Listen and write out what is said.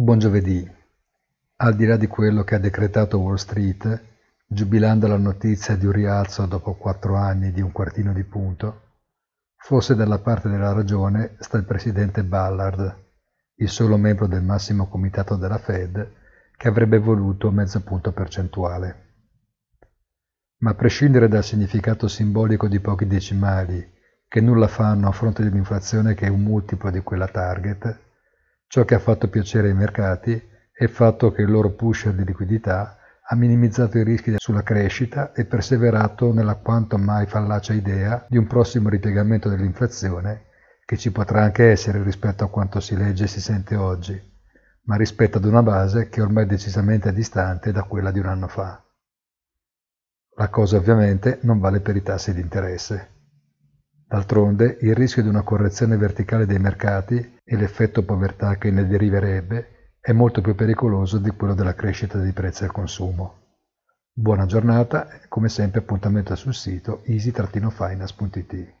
Buon giovedì. Al di là di quello che ha decretato Wall Street, giubilando la notizia di un rialzo dopo quattro anni di un quartino di punto, forse dalla parte della ragione sta il presidente Ballard, il solo membro del massimo comitato della Fed, che avrebbe voluto mezzo punto percentuale. Ma a prescindere dal significato simbolico di pochi decimali che nulla fanno a fronte di un'inflazione che è un multiplo di quella target, ciò che ha fatto piacere ai mercati è il fatto che il loro pusher di liquidità ha minimizzato i rischi sulla crescita e perseverato nella quanto mai fallace idea di un prossimo ripiegamento dell'inflazione che ci potrà anche essere rispetto a quanto si legge e si sente oggi, ma rispetto ad una base che ormai è decisamente distante da quella di un anno fa. La cosa ovviamente non vale per i tassi di interesse. D'altronde il rischio di una correzione verticale dei mercati e l'effetto povertà che ne deriverebbe è molto più pericoloso di quello della crescita dei prezzi al consumo. Buona giornata, come sempre appuntamento sul sito easy-finance.it.